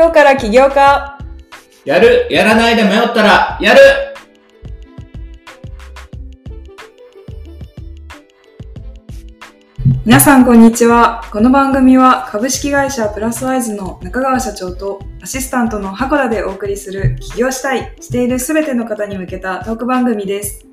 今日から起業家やる、やらないで迷ったら、やる皆さんこんにちは。この番組は株式会社プラスワイズの中川社長とアシスタントの箱田でお送りする起業したい、しているすべての方に向けたトーク番組です。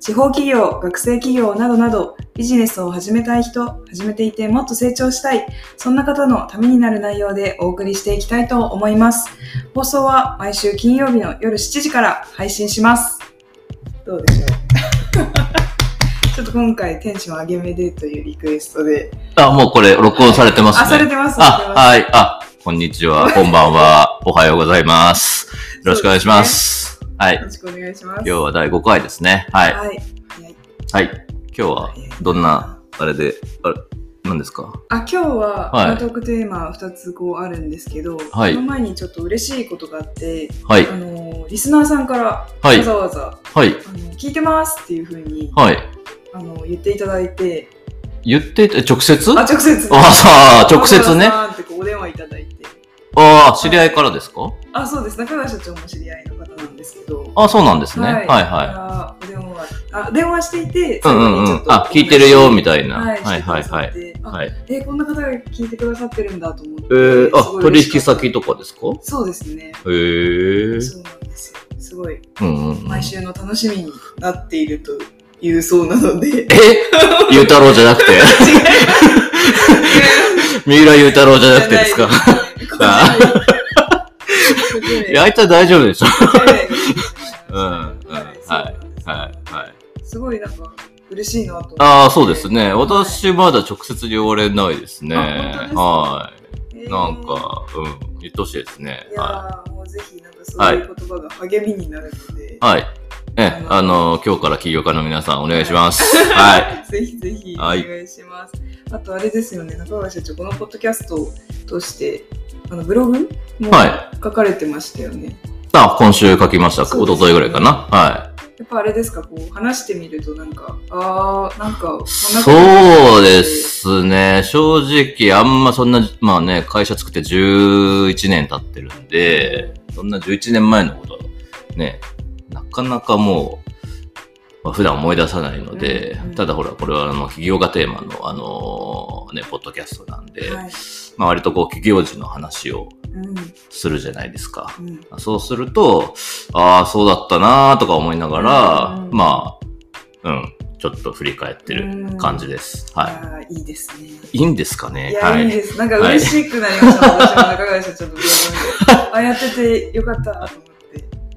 地方企業、学生企業などなどビジネスを始めたい人、始めていてもっと成長したい、そんな方のためになる内容でお送りしていきたいと思います。放送は毎週金曜日の夜7時から配信します。どうでしょう？ちょっと今回テンション上げめでというリクエストで。あ、もうこれ、録音されてますね。あ、されてます。あ、はい。あ、こんにちは。こんばんは。おはようございます。よろしくお願いします。はい。よろしくお願いします。今日は第5回ですね。はい。はい。はい。今日は、どんな、あれで、あれ、何ですか？あ、今日は、はいトークテーマ2つこうあるんですけど、はいその前にちょっと嬉しいことがあって、はいあ。の、リスナーさんからはいわざわざ、はい。あの聞いてますっていうふうに、はい。あの言っていただいて、言って、え直接？あ、直接。あさあ直接ねわざわざってこうお電話いただいて。ああ、知り合いからですか？あ、そうです。中川社長も知り合いのですけど。あそうなんですね。はいはい。はお電話あ電話していて、うんうんうん。あ、聞いてるよ、みたいな。は、はいいはいはい。はい。えーこんな方が聞いてくださってるんだと思って。えー、あ取引先とかですか？そうですね。へえ。そうなんですよ。すごい、うんうんうん。毎週の楽しみになっているというそうなので。え？ゆうたろうじゃなくて？三浦ゆうたろうじゃなくてですか？あいや、あいつは大丈夫でしょ。うんうんはいはい、はい。すごいなんか嬉しいなと。ああ、そうですね。私まだ直接言われないですね。はい。えーなんか、うん、言ってほしいですね。いやもうぜひなんかそういう言葉が励みになるので。い。はい。え、あの、今日から起業家の皆さんお願いします。はい。ぜひぜひお願いします。あとあれですよね、中川社長、このポッドキャストを通して、あのブログもは書かれてましたよね。あ、今週書きました。ね一昨日ぐらいかな。はやっぱあれですか、こう話してみるとなんか、あー、なんか、そうで。すね。正直、あんまそんな、まあね、会社作って11年経ってるんで、そんな11年前のこと、ね、なかなかもう、まあ、普段思い出さないので、うんうんただほら、これはあの、企業がテーマの、あのね、ポッドキャストなんで、はい。まあ割とこう、企業時の話をうん。するじゃないですか。うん。そうすると、ああ、そうだったなーとか思いながら、うんまあ、うん、ちょっと振り返ってる感じです。はい。いいですね。いいんですかね？いや、、はいい。いです。なんか嬉しくなりました、私も中川社長のブログで。あ、やっててよかったと思って。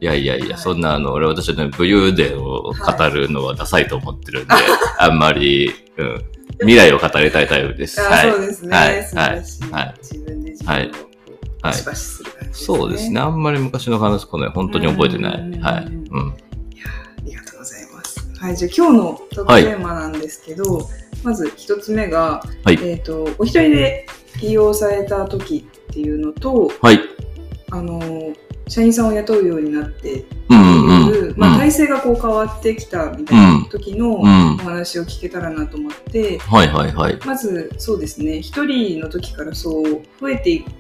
いやいやいや、はいそんなあの、俺私はね、武勇伝を語るのはダサいと思ってるんで、あんまり、うん、未来を語りたいタイプです。あはい。そうですね。はい。はい自分で自分をこうはい。そうですね。あんまり昔の話この本当に覚えてない。うんはい。うん。ありがとうございます。はい、じゃあ今日のトークテーマなんですけど、まず一つ目が、はいえっ、と、お一人で起業された時っていうのと、はい。あの、社員さんを雇うようになってうんいう、うんうん。まあ、体制がこう変わってきたみたいな時のおうん。話を聞けたらなと思って、はいはいはい。まずそうですね、一人の時からそう増えていく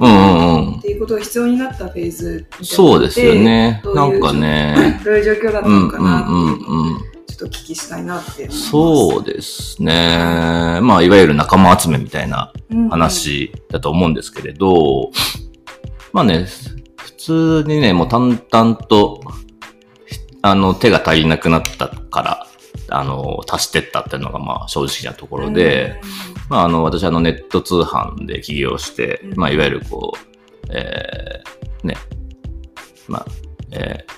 うんうんうんっ。ていうことが必要になったフェーズそうですよね。なんかね。どういう状況だったうんうんのかなっていう。ちょっとお聞きしたいなって。そうですね。まあ、いわゆる仲間集めみたいなうん話だと思うんですけれど、まあね、普通にね、もう淡々と、あの、手が足りなくなったから、あの、足してったっていうのが、まあ、正直なところで、、まあ、あの、私、あの、ネット通販で起業して、うん。まあ、いわゆるこう、えー、ね、まあ、えー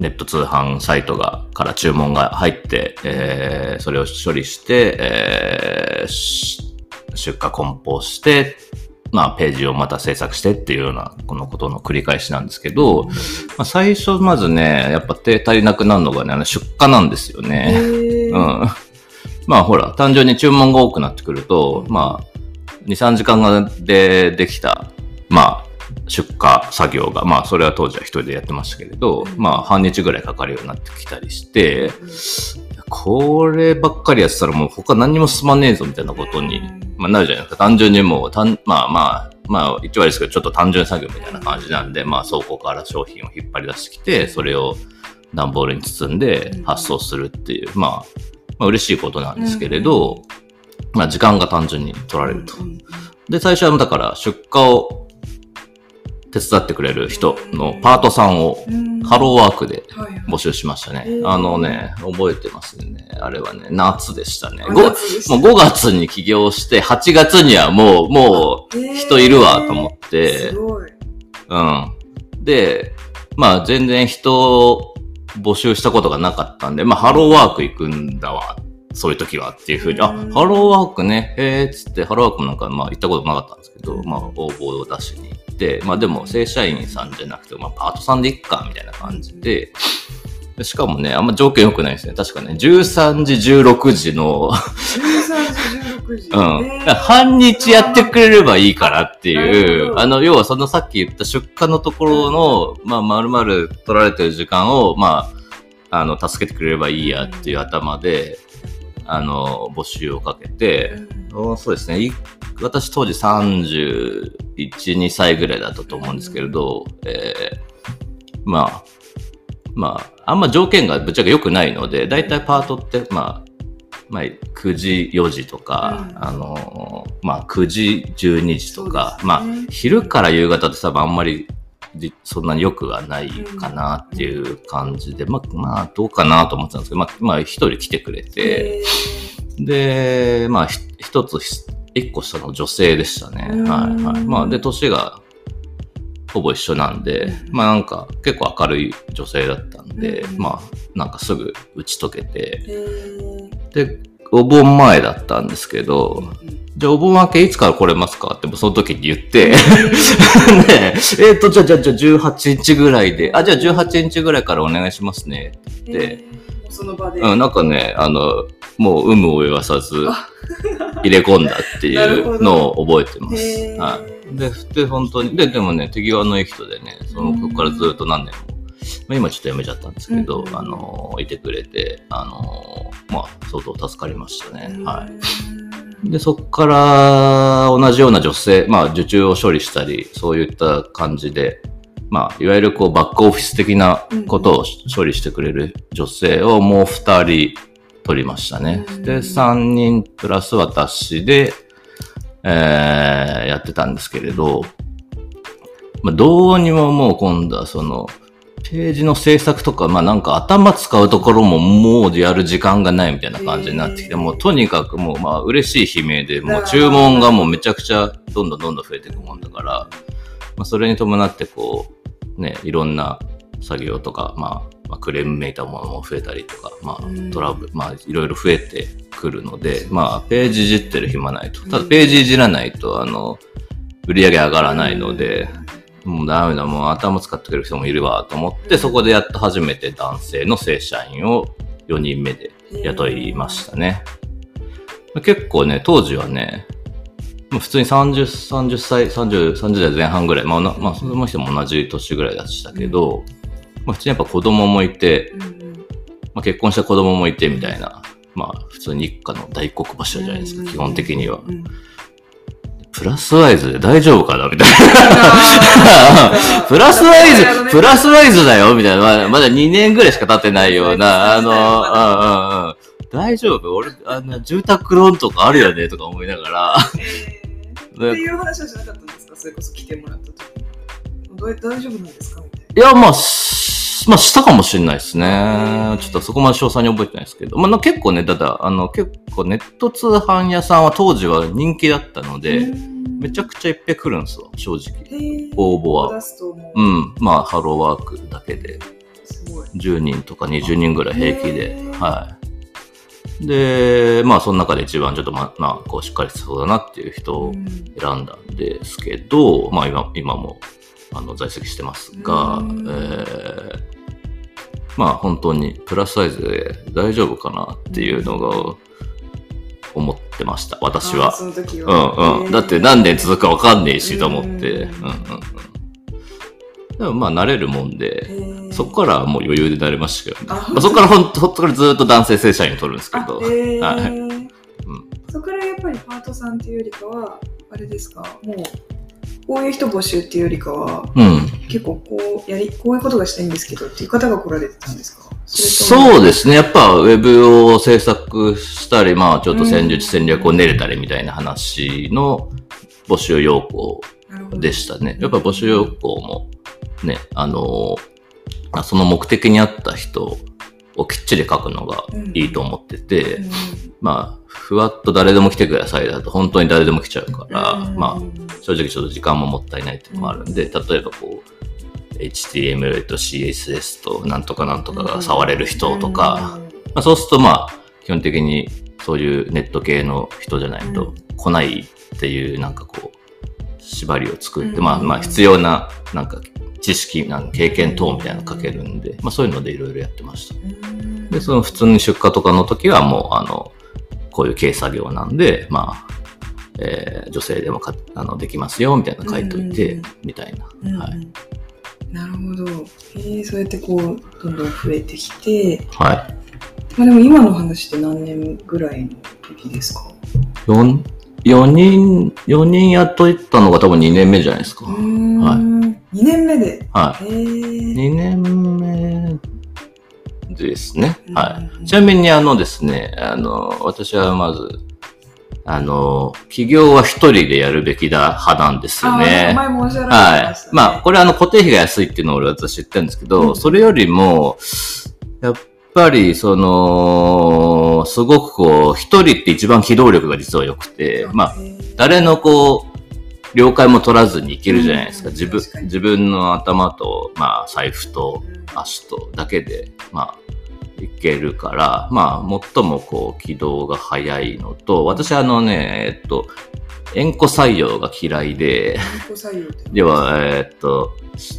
ネット通販サイトが、から注文が入って、えー、それを処理して、えーし出荷梱包して、まあ、ページをまた制作してっていうような、このことの繰り返しなんですけど、まあ、最初、まずね、やっぱ手足りなくなるのがね、あの出荷なんですようんね。うん。まあほら、単純に注文が多くなってくると、まあ、2、3時間でできた、まあ、出荷作業が、まあ、それは当時は一人でやってましたけれど、うんまあ、半日ぐらいかかるようになってきたりして、こればっかりやってたらもう他何にも進まねえぞみたいなことに、まあ、なるじゃないですか。単純にもう、たんまあまあ、まあ、一応あれですけど、ちょっと単純作業みたいな感じなんで、まあ、倉庫から商品を引っ張り出してきて、それを段ボールに包んで発送するっていう、まあ、まあ、嬉しいことなんですけれど、まあ、時間が単純に取られると。で、最初はだから出荷を手伝ってくれる人のパートさんをハローワークで募集しましたね。あのね、覚えてますね。あれはね、夏でしたね。もう5月に起業して8月にはもう、もう人いるわと思って。うん。で、まあ全然人を募集したことがなかったんで、まあハローワーク行くんだわそういう時はっていうふうに、あ、ハローワークね、へえー、つって、ハローワークもなんか、まあ行ったことなかったんですけど、まあ応募を出しに行まあでも正社員さんじゃなくて、まあパートさんでいっか、みたいな感じで、しかもね、あんま条件良くないですね。確かね、13時、16時の13時、16時。うん。半日やってくれればいいからっていう、あの、要はそのさっき言った出荷のところの、まあ、まるまる取られてる時間を、まあ、あの、助けてくれればいいやっていう頭で、あの、募集をかけて、うん、そうですね。私当時31、2歳ぐらいだったと思うんですけれど、うん、えー、まあ、まあ、あんま条件がぶっちゃけ良くないので、だいたいパートって、まあ、まあ、9時、4時とか、うん、あの、まあ、9時、12時とか、ね、まあ、昼から夕方って多分あんまりそんなに良くはないかなっていう感じで、まあ、まあ、どうかなと思ってたんですけど、まあ、まあ、一人来てくれて、で、まあ、一つ、一個下の女性でしたね。はいはい。まあ、で、年がほぼ一緒なんで、まあなんか結構明るい女性だったんで、まあなんかすぐ打ち解けて、で、お盆前だったんですけど、じゃあお盆明けいつから来れますかってその時に言って、ねえ、えっ、と、じゃあ、じゃあ、じゃあ18日ぐらいで、あ、じゃあ18日ぐらいからお願いしますねって言って、その場で。うん、なんかね、あの、もう有無を言わさず、入れ込んだっていう のを覚えてます。はい。で、で、本当に、で、でもね、手際のいい人でね、その、ここからずっと何年も、まあ、今ちょっとやめちゃったんですけど、うん、あの、いてくれて、あの、まあ、相当助かりましたね。はい。で、そこから同じような女性、まあ、受注を処理したり、そういった感じで、まあ、いわゆるこう、バックオフィス的なことを処理してくれる女性をもう二人取りましたね。で、三人プラス私で、えー、やってたんですけれど、まあ、どうにももう今度はその、ページの制作とか、まあなんか頭使うところももうやる時間がないみたいな感じになってきて、もうとにかくもうまあ嬉しい悲鳴で、もう注文がもうめちゃくちゃどんどんどんどん増えていくもんだから、まあそれに伴ってこう、ね、いろんな作業とか、まあ、まあ、クレームめいたものも増えたりとか、まあトラブル、まあいろいろ増えてくるので、まあページいじってる暇ないと。ただページいじらないと、あの、売り上げ上がらないので、もうダメだ、もう頭使ってくれる人もいるわと思って、そこでやっと初めて男性の正社員を4人目で雇いましたね。結構ね、当時はね、普通に30、30歳、30、30代前半ぐらい、まあ、まあ、その人も同じ年ぐらいでしたけど、まあ、普通にやっぱ子供もいて、まあ、結婚した子供もいてみたいな、まあ、普通に一家の大黒柱じゃないですか、基本的には。プラスワイズで大丈夫かなみたいな。プラスワイズ、プラスワイズだよみたいな。まだ2年ぐらいしか経ってないような、あの、うんうんうん。大丈夫？俺、あの、住宅ローンとかあるよねとか思いながら。っていう話はしなかったんですか？それこそ来てもらった時。大丈夫なんですか？みたいな。いや、まあ、まあ、したかもしれないですね。ちょっとそこまで詳細に覚えてないですけど。まあ、結構ね、ただ、あの、結構ネット通販屋さんは当時は人気だったので、めちゃくちゃいっぺん来るんですよ、正直。応募は。うん。まあ、ハローワークだけで。10人とか20人ぐらい平気で。はい。で、まあ、その中で一番ちょっとま、まあ、こう、しっかりそうだなっていう人を選んだんですけど、まあ、今、今も、あの、在籍してますが、えー、まあ本当にプラスサイズで大丈夫かなっていうのが思ってました、私は。その時は。うんうん。だって何年続くかわかんねえしと思って。うんうんうん。でもまあ慣れるもんで、そこからもう余裕で慣れましたけどね。まあ、そこからほんと、ほんとずっと男性正社員取るんですけど。はい。うん、そこからやっぱりパートさんっていうよりかは、あれですか、もうこういう人募集っていうよりかは、うん。結構こうやり、こういうことがしたいんですけどっていう方が来られてたんですか？そうでですね。やっぱ、ウェブを制作したり、まあ、ちょっと戦術戦略を練れたりみたいな話の募集要項でしたね。やっぱ募集要項も、ね、あの、あその目的に合った人をきっちり書くのがいいと思ってて、うんまあ、ふわっと誰でも来てくださいだと本当に誰でも来ちゃうから、うんまあ、正直ちょっと時間ももったいないっていうのもあるんで、例えばこう、HTML と CSS となんとかなんとかが触れる人とか、まあ、そうするとまあ、基本的にそういうネット系の人じゃないと来ないっていうなんかこう、縛りを作って、うん。まあまあ必要ななんか知識、なんか経験等みたいなの書けるんで、まあそういうのでいろいろやってました。うん。で、その普通に出荷とかの時はもう、あの、こういう軽作業なんで、まあ、えー女性でもかあのできますよ、みたいなの書いといて、うんみたいな。うんはい。なるほど。えー、そうやってこう、どんどん増えてきて、はい。まあでも今の話って何年ぐらいの時ですか？4、4人、4人雇ったのが多分2年目じゃないですか。はい2年目で。はい。へー。2年目ですね。はうんい。ちなみにあのですね、あの、私はまず、あの、企業は一人でやるべきだ派なんですよね。前もおっしゃられてはいました、ね。。まあ、これあの固定費が安いっていうのを俺私言ってるんですけど、うんそれよりも、やっぱり、その、すごくこう、一人って一番機動力が実は良くて、まあ、誰のこう、了解も取らずにいけるじゃないですか。うん自分自分の頭と、まあ、財布とうん足とだけで、まあ、いけるから、まあ、最もこう、軌道が速いのと、私あのね、えっと、縁故採用が嫌いで、では、えっと、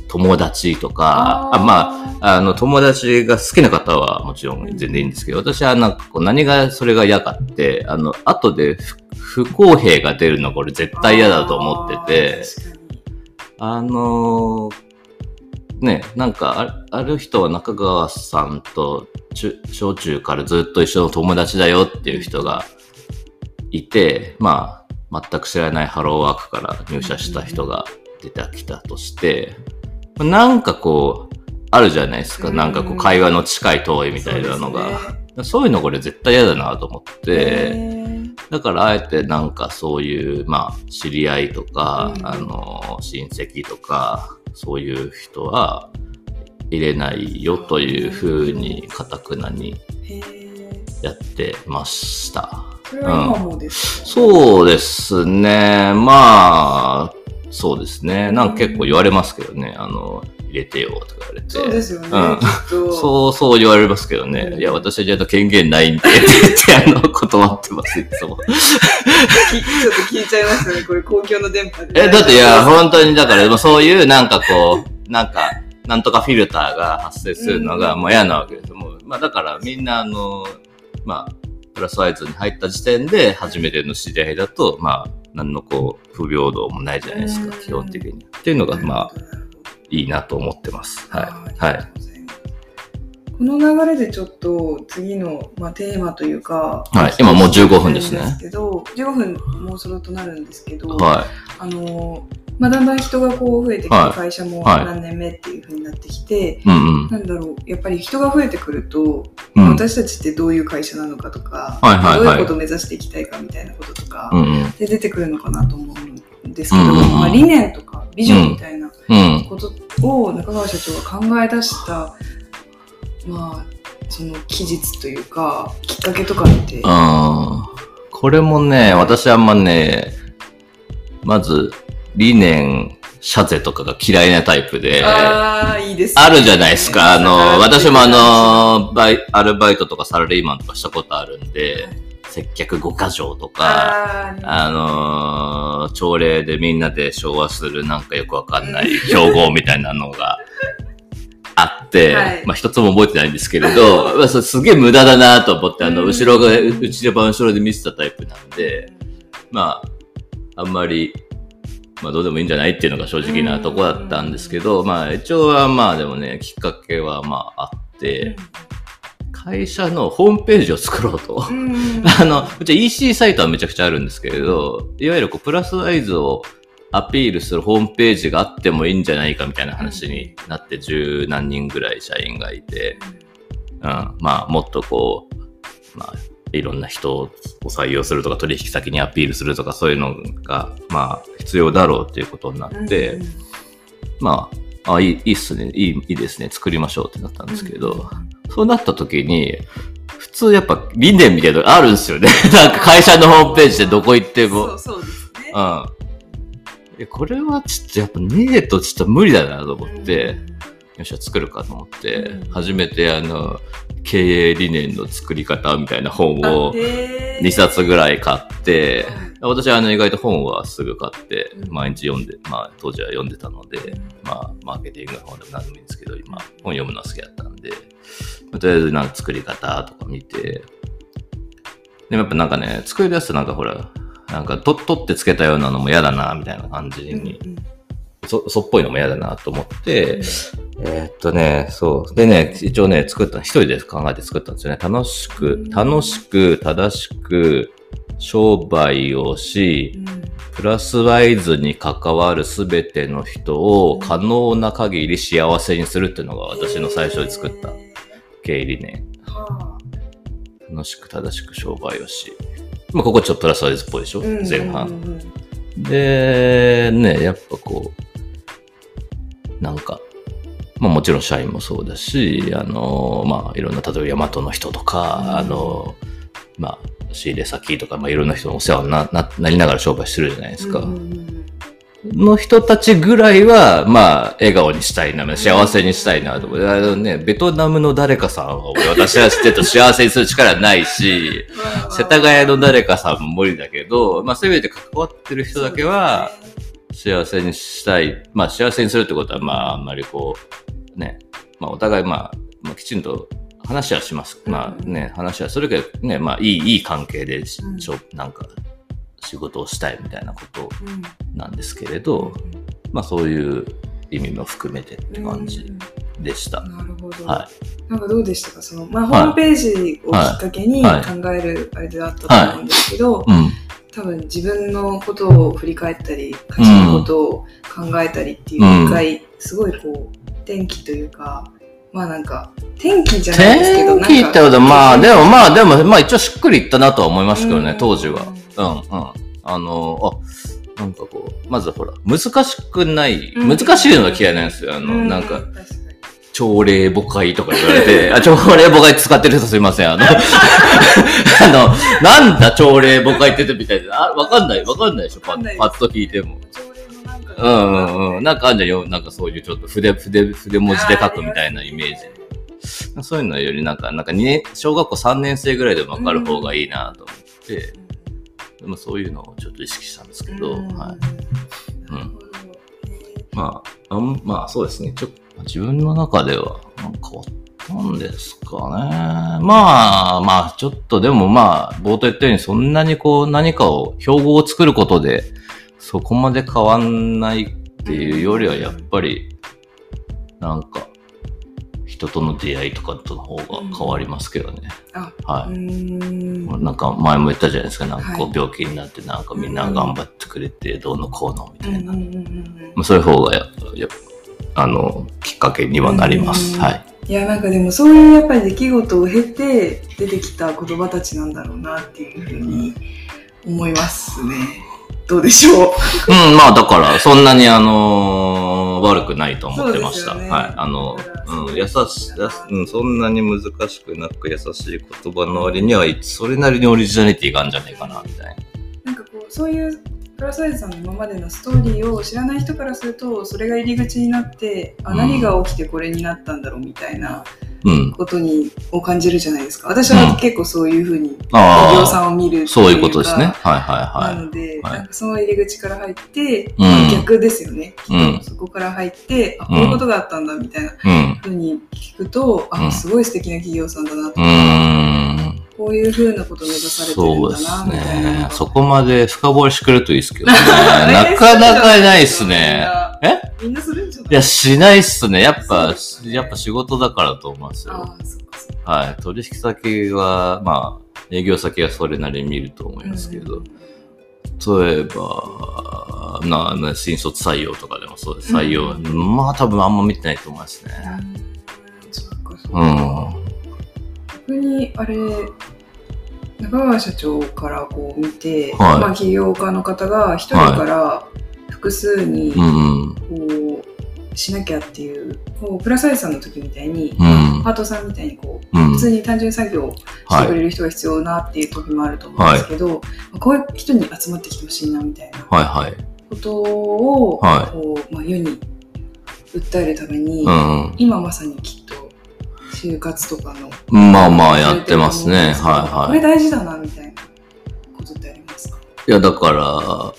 友達とか、あまあ、あの、友達が好きな方はもちろん全然いいんですけど、私はなんかこう何がそれが嫌かって、あの、後で不不公平が出るのこれ絶対嫌だと思ってて、あのーね、なんかあ、ある人は中川さんと中小中からずっと一緒の友達だよっていう人がいて、まあ、全く知らないハローワークから入社した人が出てきたとして、なんかこう、あるじゃないですか。うん。なんかこう、会話の近い遠いみたいなのが。そういうのこれ絶対嫌だなと思って、だからあえてなんかそういう、まあ、知り合いとか、うん。あの、親戚とか、そういう人は入れないよというふうに、かたくなにやってました。それは今もですか、そうですね。まあ、そうですね。なんか結構言われますけどね。あの、入れてよとか言われて。そうですよね、うん。そうそう言われますけどね。うんいや、私はちゃんと権限ないんで、って言って、あの、断ってます、いつも。きちょっと聞いちゃいますよね、これ公共の電波で。え、だっていや、本当に、だから、そういうなんかこう、なんか、なんとかフィルターが発生するのがうんもう嫌なわけです。もう、まあだからみんなあの、まあ、プラスアイズに入った時点で初めての知り合いだと、まあ、何のこう、不平等もないじゃないですかうん、基本的に。っていうのが、まあ、いいなと思ってます。はい。はい。この流れでちょっと次の、まあ、テーマというか、はい今もう15分ですねなんけど15分もうそろとなるんですけど、はあのまあ、だんだん人がこう増えてきて、はい会社もはい何年目っていう風になってきて、い。うんうん。なんだろうやっぱり人が増えてくると、うん。私たちってどういう会社なのかとか、はいはいはいどういうことを目指していきたいかみたいなこととか、うんうん。で出てくるのかなと思うんですけど、まあ、理念とかビジョンみたいなうん。ことを中川社長が考え出した、まあ、その期日というか、きっかけとかって、これもね、私あんまね、まず、理念、社税とかが嫌いなタイプで、ああ、いいですね。あるじゃないですか。あの、私もあはの、バイ、アルバイトとかサラリーマンとかしたことあるんで、接客5箇条とか、あのー朝礼でみんなで昭和するなんかよくわかんない 標語みたいなのがあって、はい。まあ一つも覚えてないんですけれど、まあすげえ無駄だなと思って、あの、うん。後ろが、うちで番後ろで見てたタイプなんで、まあ、あんまり、まあどうでもいいんじゃないっていうのが正直なとこだったんですけど、まあ一応はまあでもね、きっかけはまああって、会社のホームページを作ろうと。うんうん あの、うち EC サイトはめちゃくちゃあるんですけれど、いわゆるこうプラスアイズをアピールするホームページがあってもいいんじゃないかみたいな話になって、十何人ぐらい社員がいて、うん、まあ、もっとこう、まあ、いろんな人を採用するとか、取引先にアピールするとか、そういうのが、まあ、必要だろうっていうことになって、うんまあ、あ、いい、いいっすね。いい、いいですね。作りましょうってなったんですけど、そうなった時に、普通やっぱ理念みたいなのがあるんですよね。なんか会社のホームページでどこ行っても。そうそうですね。うん。えこれはちょっとやっぱねえとちょっと無理だなと思って、よっしゃ作るかと思って、うん初めてあの、経営理念の作り方みたいな本を2 2冊ぐらい買って、私はあの意外と本はすぐ買ってうん。毎日読んで、まあ当時は読んでたので、まあマーケティングの本でも何でもいいんですけど、今本読むのは好きだったんで、まあとりあえずなんか作り方とか見て、でもやっぱなんかね、作り出すとなんかほら、なんかと取ってつけたようなのも嫌だな、みたいな感じに、そ、そっぽいのも嫌だなと思って、えーっとね、そう。でね、一応ね、作った、一人で考えて作ったんですよね。楽しく、楽しく、正しく、商売をし、プラスワイズに関わるすべての人を可能な限り幸せにするっていうのが私の最初に作った経営理念。楽しく正しく商売をし。まあ、ここちょっとプラスワイズっぽいでしょ？前半。で、ね、やっぱこう、なんか、まあもちろん社員もそうだし、あの、まあいろんな、例えばヤマトの人とか、うんあの、まあ仕入れ先とか、まあいろんな人のお世話になななりながら商売してるじゃないですか。の人たちぐらいは、まあ、笑顔にしたいな、幸せにしたいなと思って、あのね、ベトナムの誰かさんは俺私は知ってると幸せにする力ないし、世田谷の誰かさんも無理だけど、まあ、せめて関わってる人だけは、幸せにしたい。まあ、幸せにするってことは、まあ、あんまりこう、ね、まあ、お互い、まあ、まあ、きちんと話はします。まあね、話はするけど、ね、まあ、いい、いい関係で、しょなんか、仕事をしたいみたいなことなんですけれど、まあ、そういう意味も含めてって感じでした。なるほど。はなんかどうでしたか？その、まあ、ホはいームページをきっかけにはい。考えるあれであったと思うんですけど。多分自分のことを振り返ったり、会社のことを考えたりっていううん。一回、すごいこう、転機というか、まあなんか、転機じゃないですけど、天気ってことは、まあ、でもまあ、でも、まあ一応しっくりいったなとは思いますけどねうん、当時は。うん、うん。あの、あ、なんかこう、まずほら、難しくない、うん難しいのが嫌いなんですよ。あの、うなんか、朝礼母会とか言われて、あ、朝礼母会使ってる人すいません。あの、あの、なんだ朝礼母会って言ってみたいで、あ、わかんない、わかんないでしょ、パッと聞いても。うんうんうん。なんかあんじゃんよ。なんかそういうちょっと筆、筆、筆文字で書くみたいなイメージ。そういうのよりなんか、なんか2年、小学校3年生ぐらいでもわかる方がいいなと思って、でもそういうのをちょっと意識したんですけど、うんはい。なるほどまあ、あんまあそうですね。ちょっと自分の中ではなんか変わったんですかね。まあまあちょっとでもまあ冒頭言ったようにそんなにこう何かを標語を作ることでそこまで変わんないっていうよりはやっぱりなんか人との出会いとかとの方が変わりますけどね。あ、はい。なんか前も言ったじゃないですか。なんかこはう病気になってなんかみんな頑張ってくれてどうのこうのみたいな。まあそういう方がややあの、きっかけにはなります。うんはい。いやなんかでもそういうやっぱり出来事を経て出てきた言葉たちなんだろうなっていうふうに思いますね。どうでしょううん、まあだから、そんなにあのー悪くないと思ってました。そうですよねはい。あのうん、優しやす、うん、そんなに難しくなく優しい言葉の割には、それなりにオリジナリティがあるんじゃないかな、みたいな。なんかこうそういうプラスワイズさんの今までのストーリーを知らない人からするとそれが入り口になってあうん何が起きてこれになったんだろうみたいなうん。ことにを感じるじゃないですか。私は結構そういうふうにあ企業さんを見るそういうことですね。はいはいなはので、はい。なんかその入り口から入って、うん。まあ逆ですよね、うん。そこから入ってあこういうことがあったんだみたいない。うん。ふうに聞くと、うん。あすごい素敵な企業さんだなと。こういうふうなことを目指されてるんそうですだなみたいなのねが。そこまで深掘りしてくれるといいですけどね。ねなかなかいないっすね。え？みんなするんじゃない？いや、しないっすね。やっそうぱ、ですねやっぱ仕事だからと思いますよ。ああ、そっかそっか。はい。取引先は、まあ、営業先はそれなりに見ると思いますけど、例えば、な、な新卒採用とかでもそうです。採用、まあ多分あんま見てないと思いますね。うか。ん。逆にあれ中川社長からこう見て、はいまあ、起業家の方が一人から複数に。こうしなきゃっていうこうプラスアイスさんの時みたいに、うん。パートさんみたいにこううん普通に単純作業をしてはい。くれる人が必要なっていう時もあると思うんですけど、こういう人に集まってきてほしいなみたいなはいはい。ことを、はいこうまあ、世に訴えるために、うん今まさにきっと就活とかのうん。まあまあやってますね。これはいはい。大事だなみたいなことってありますか？いやだから、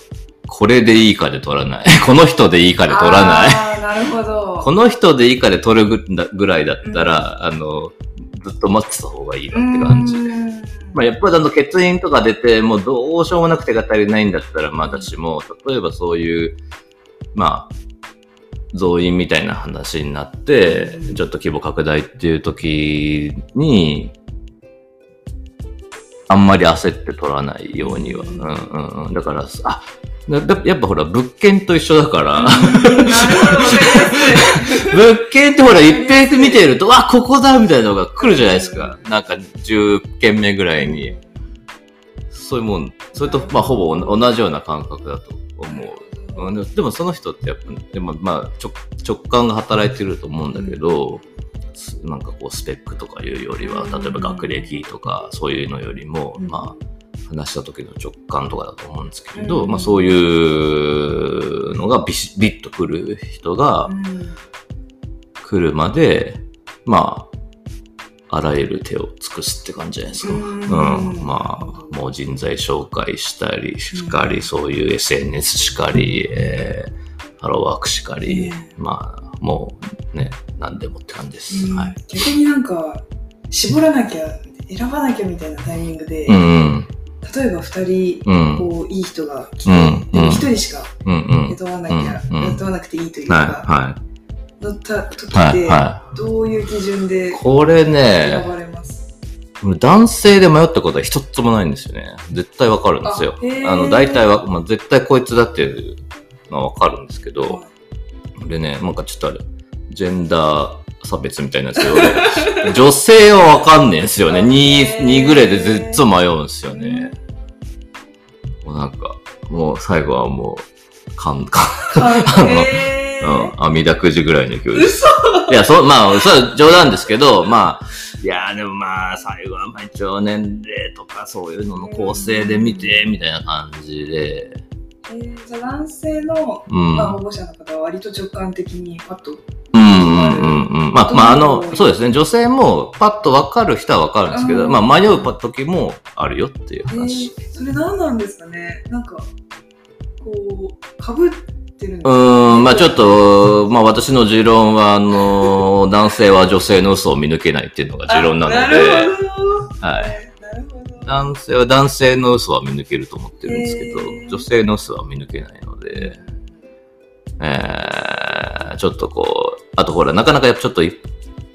これでいいかで取らない。この人でいいかで取らない。なるほどこの人でいいかで取るぐだぐらいだったら、あの、ずっと待ってた方がいいなって感じ。まあ、やっぱりあの欠員とか出て、もうどうしようもなく手が足りないんだったら、まあ私も、例えばそういう、まあ、増員みたいな話になって、ちょっと規模拡大っていう時に、あんまり焦って取らないようには。うんうんうん。だから、あ、やっぱほら、物件と一緒だから、物件ってほら、一平見てると、わ、ここだみたいなのが来るじゃないですか。なんか、10件目ぐらいに。そういうもん、それと、まあ、ほぼ同じような感覚だと思う。うん。でもその人ってやっぱ、でもまあ直、直感が働いてると思うんだけど、すなんかこう、スペックとかいうよりは、例えば学歴とか、そういうのよりも、うん。まあ、話した時の直感とかだと思うんですけれど、うん。まあそういうのがビシビッと来る人が、うん。来るまで、まあ、あらゆる手を尽くすって感じじゃないですか。ううんん。まあ、もう人材紹介したり、しかり、そういう SNS しかり、えー、ハローワークしかり、まあ、もうね、何でもって感じです。うんはい。逆になんか絞らなきゃ選ばなきゃみたいなタイミングで、うんうん。例えば2人うん。こういい人が来て、うんでも1人しか。雇わなきゃ、雇わなくていいというはい、か、は乗った時って、はどういう基準でい。これ選ね、男性で迷ったことは一つもないんですよね。絶対わかるんですよ。あの、大体は、まあ、絶対こいつだっていうのはわかるんですけど、でね、なんかちょっとあれ、ジェンダー差別みたいなんですけど、女性はわかんねえんですよね。へ2、ー2ぐらいでずっと迷うんですよね。もうなんか、もう最後はもう、かん、かあへん、ー うん、網だくじぐらいの勢いです。嘘いや、そう、まあ、それは冗談ですけど、まあ、いや、でもまあ、最後はまあ一応年齢とかそういうのの構成で見て、みたいな感じで、えーじゃあ男性の、うん。まあ、保護者の方は割と直感的にパッとうんうんうんうん。まあ、まあ、あの、そうですね。女性もパッと分かる人は分かるんですけど、うんまあ、迷う時もあるよっていうえ話。ー、それ何なんですかね？なんかこうかぶってるんですうーん、まあちょっと、まあ私の持論は、あの、男性は女性の嘘を見抜けないっていうのが持論なので、あなるほどはい。男性は男性の嘘は見抜けると思ってるんですけどへー、女性の嘘は見抜けないので、えー、ちょっとこう、あとほら、なかなかやっぱちょっとい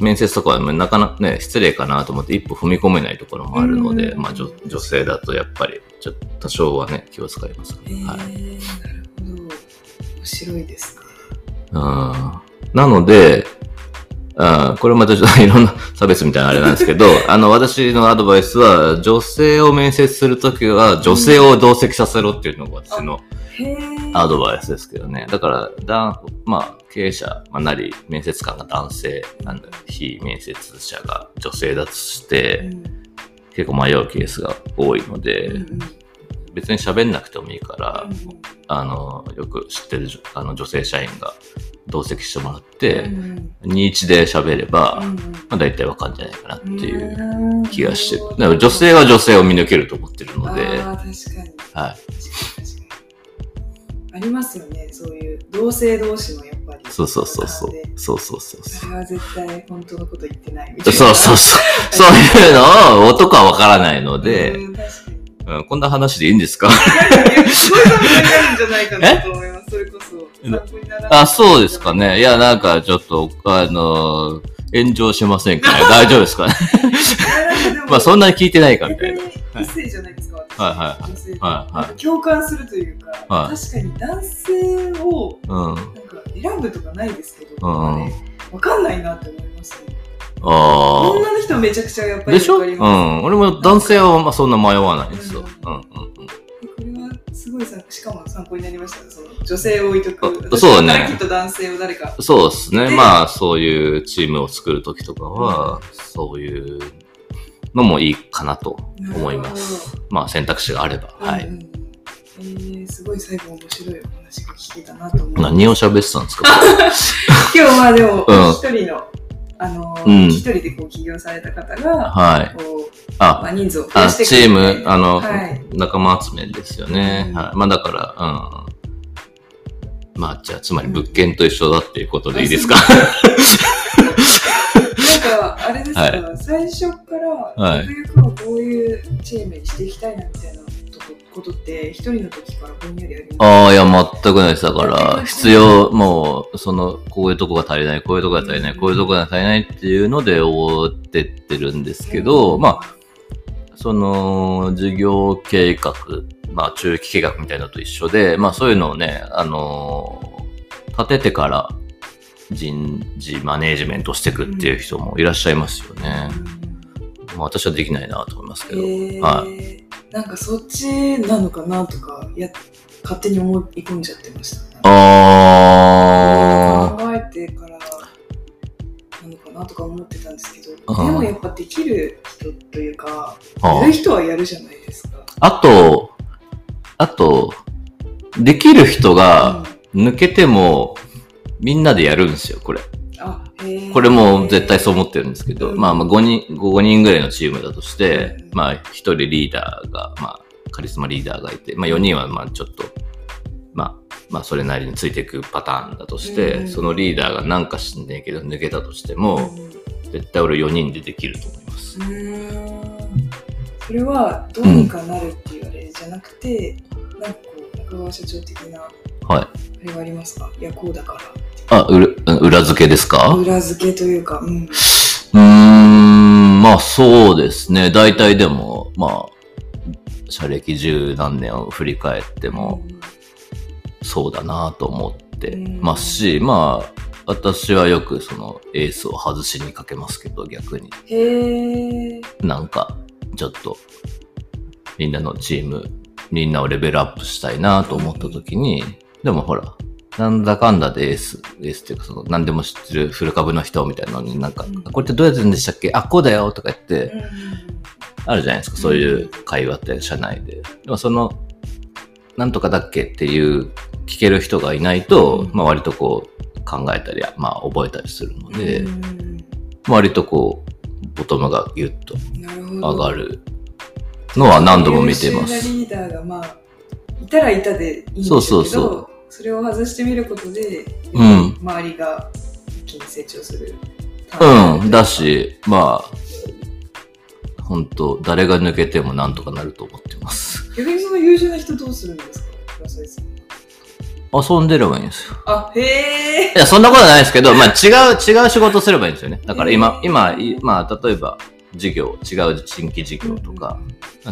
面接とかはなかなかね、失礼かなと思って一歩踏み込めないところもあるので、うんまあ女女性だとやっぱり、ちょっと多少はね、気を使いますね。えーはい。白いですね。うんなので、あこれまたちょっといろんな差別みたいなあれなんですけど、あの、私のアドバイスは、女性を面接するときは、女性を同席させろっていうのが私のアドバイスですけどね。だから、だまあ、経営者、まあ、なり、面接官が男性、なんだ、非面接者が女性だとして、結構迷うケースが多いので、別に喋んなくてもいいから、あの、よく知ってるあの女性社員が同席してもらって、21で喋れば、まあ、大体わかんじゃないかなっていう気がしてる。だから女性は女性を見抜けると思ってるので、ああ確かに。はい。ありますよねそういう同性同士のやっぱり。そうそうそうそう。そうそうそうそ。れは絶対本当のこと言ってないみたいな。そうそうそう。そういうのを男はわからないので、うん確かにうん、こんな話でいいんですか？すごいためになるんじゃないかなと思います。それこそ。参考にならないあ、そうですかね。いや、なんかちょっと、あの、炎上しませんかね？大丈夫ですかね？まあ、そんなに聞いてないかみたいな。異性じゃないですか、私。はいはいはい女性ではいはいなんか共感するというか、はい確かに男性をうん。なんか選ぶとかないですけど、うんあれわかんないなって思いますね。あ女の人はめちゃくちゃやっあ。ぱりでしょ？うん。俺も男性はまあそんな迷わないですよ。うんうんうんうん。これはすごいさ、しかも参考になりましたね。その女性を置いとく。あそうねきっと男性を誰か。そうですね。でまあ、そういうチームを作るときとかは、そういうのもいいかなと思います。まあ、選択肢があれば。はい。えー、すごい最後面白いお話が聞けたなと思う。何を喋ってたんですか？今日はでも、うん一人の、あのーうん一人でこう起業された方が、はい。こう、あ、まあ、人数を増あやしてチーム、あの、はい。仲間集めですよね。うんはい。まあ、だから、うん。まあ、じゃあ、つまり物件と一緒だっていうことでいいですか、なんか、あれですか、は最初から、はいゆくゆくはこういうチームにしていきたいなみたいなことって、一人の時からぼんやりありますああ、いや、全くないです。だから、必要、もう、その、こういうとこが足りない、こういうとこが足りない、こういうとこが足りないっていうので追ってってるんですけど、まあ、その、事業計画、まあ、中期計画みたいなのと一緒で、まあ、そういうのをね、あのー立ててから人事マネージメントしていくっていう人もいらっしゃいますよね。まあ、私はできないなと思いますけど。えー。はなんかそっちなのかなとかや勝手に思い込んじゃってました、あ考えてからなのかなとか思ってたんですけど、うん。でもやっぱできる人というかやる人はやるじゃないですか。あと、あと、できる人が抜けても、みんなでやるんですよ、これ。これも絶対そう思ってるんですけど、うん。まあまあ5人、5人ぐらいのチームだとしてう、ん。まあ1人リーダーが、まあカリスマリーダーがいて、まあ4人はまあちょっと、まあ、まあそれなりについていくパターンだとして、うん。そのリーダーがなんかしんねえけど抜けたとしても、絶対俺4人でできると思います。う。ん。それはどうにかなるっていうあれじゃなくて、なんかこう中川社長的なはい。あれがありますか？いやこうだからあ、裏付けですか？裏付けというか、うん、うーん、まあそうですね。大体でも、まあ、社歴十何年を振り返っても、そうだなと思ってますし、まあ、私はよくそのエースを外しにかけますけど、逆に。へえなんか、ちょっと、みんなのチーム、みんなをレベルアップしたいなと思った時に、でもほら、なんだかんだでエース、エースっていうかその、何でも知ってるフル株の人みたいなのになんか、うん。これってどうやってるんでしたっけ？あ、こうだよとか言って、うん。あるじゃないですか、そういう会話って社内で。でもその、なんとかだっけっていう聞ける人がいないと、うん。まあ割とこう考えたり、まあ覚えたりするので、うん。割とこう、ボトムがギュッと上がる。のは何度も見てます。ーダーがまあいたらいたでいいんでしょうけどそうそうそれを外してみることで、うん周りが一気に成長するうん、だし、まあ、本当誰が抜けてもなんとかなると思ってます。逆にその優秀な人どうするんですか？遊んでればいいんですよ。あへえいや、そんなことはないですけど、まあ違う、違う仕事すればいいんですよね。だから今、今、いまあ例えば、事業、違う新規事業とか、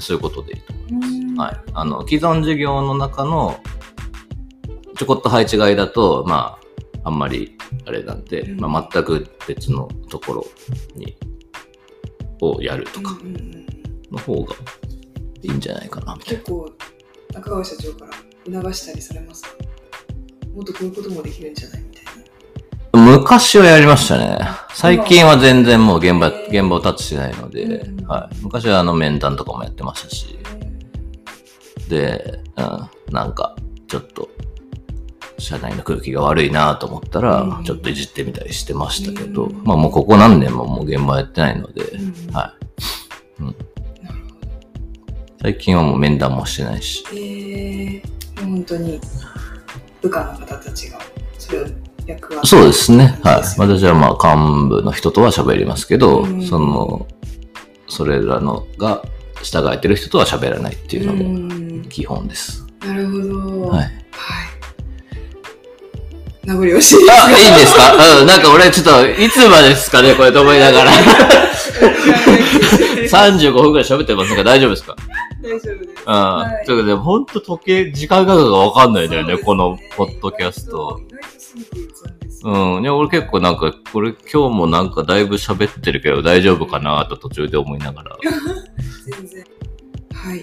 そういうことでいいと思います。はい。あの、既存事業の中の、ちょこっと配置換えだと、まあ、あんまり、あれなんで、うん。まあ全く別のところに、をやるとかの方がいいんじゃないかな、みたいな。結構中川社長から促したりされますか？もっとこういうこともできるんじゃないみたいな。昔はやりましたね。最近は全然もう現場、へー。現場をタッチしてないので、うんはい。昔はあの面談とかもやってましたし、で、うん、なんか、ちょっと、社内の空気が悪いなと思ったら、うん。ちょっといじってみたりしてましたけど、うん。まあもうここ何年ももう現場やってないので、うん。はい。最近はもう面談もしてないし、えー、本当に部下の方たちがそれを役割そうですね。はい。私はまあ幹部の人とは喋りますけど、うん。その、それらのが従えてる人とは喋らないっていうのうん。も基本です。なるほど。はい。はい名残惜しいあ、いいんですか？うん、なんか俺ちょっと、いつまでですかねこれと思いながら。大丈35分くらい喋ってますが大丈夫ですか？夫ですうん。ということで、ほんと時計、時間感覚がわかんないんだよね、そうですこのポッドキャスト。うん。いや、俺結構なんか、これ今日もなんかだいぶ喋ってるけど大丈夫かなと途中で思いながら。全然。はい。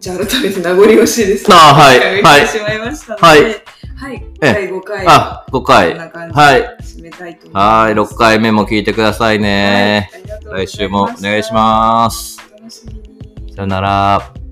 じゃあ改めて名残惜しいですね。あはいお時間が来てしまいはいはい。第5回。あ、5こん回。な感じはいで締めたいと思います。はい、6回目も聞いてくださいね。はいい来週もお願いします。お楽しみに。さよなら。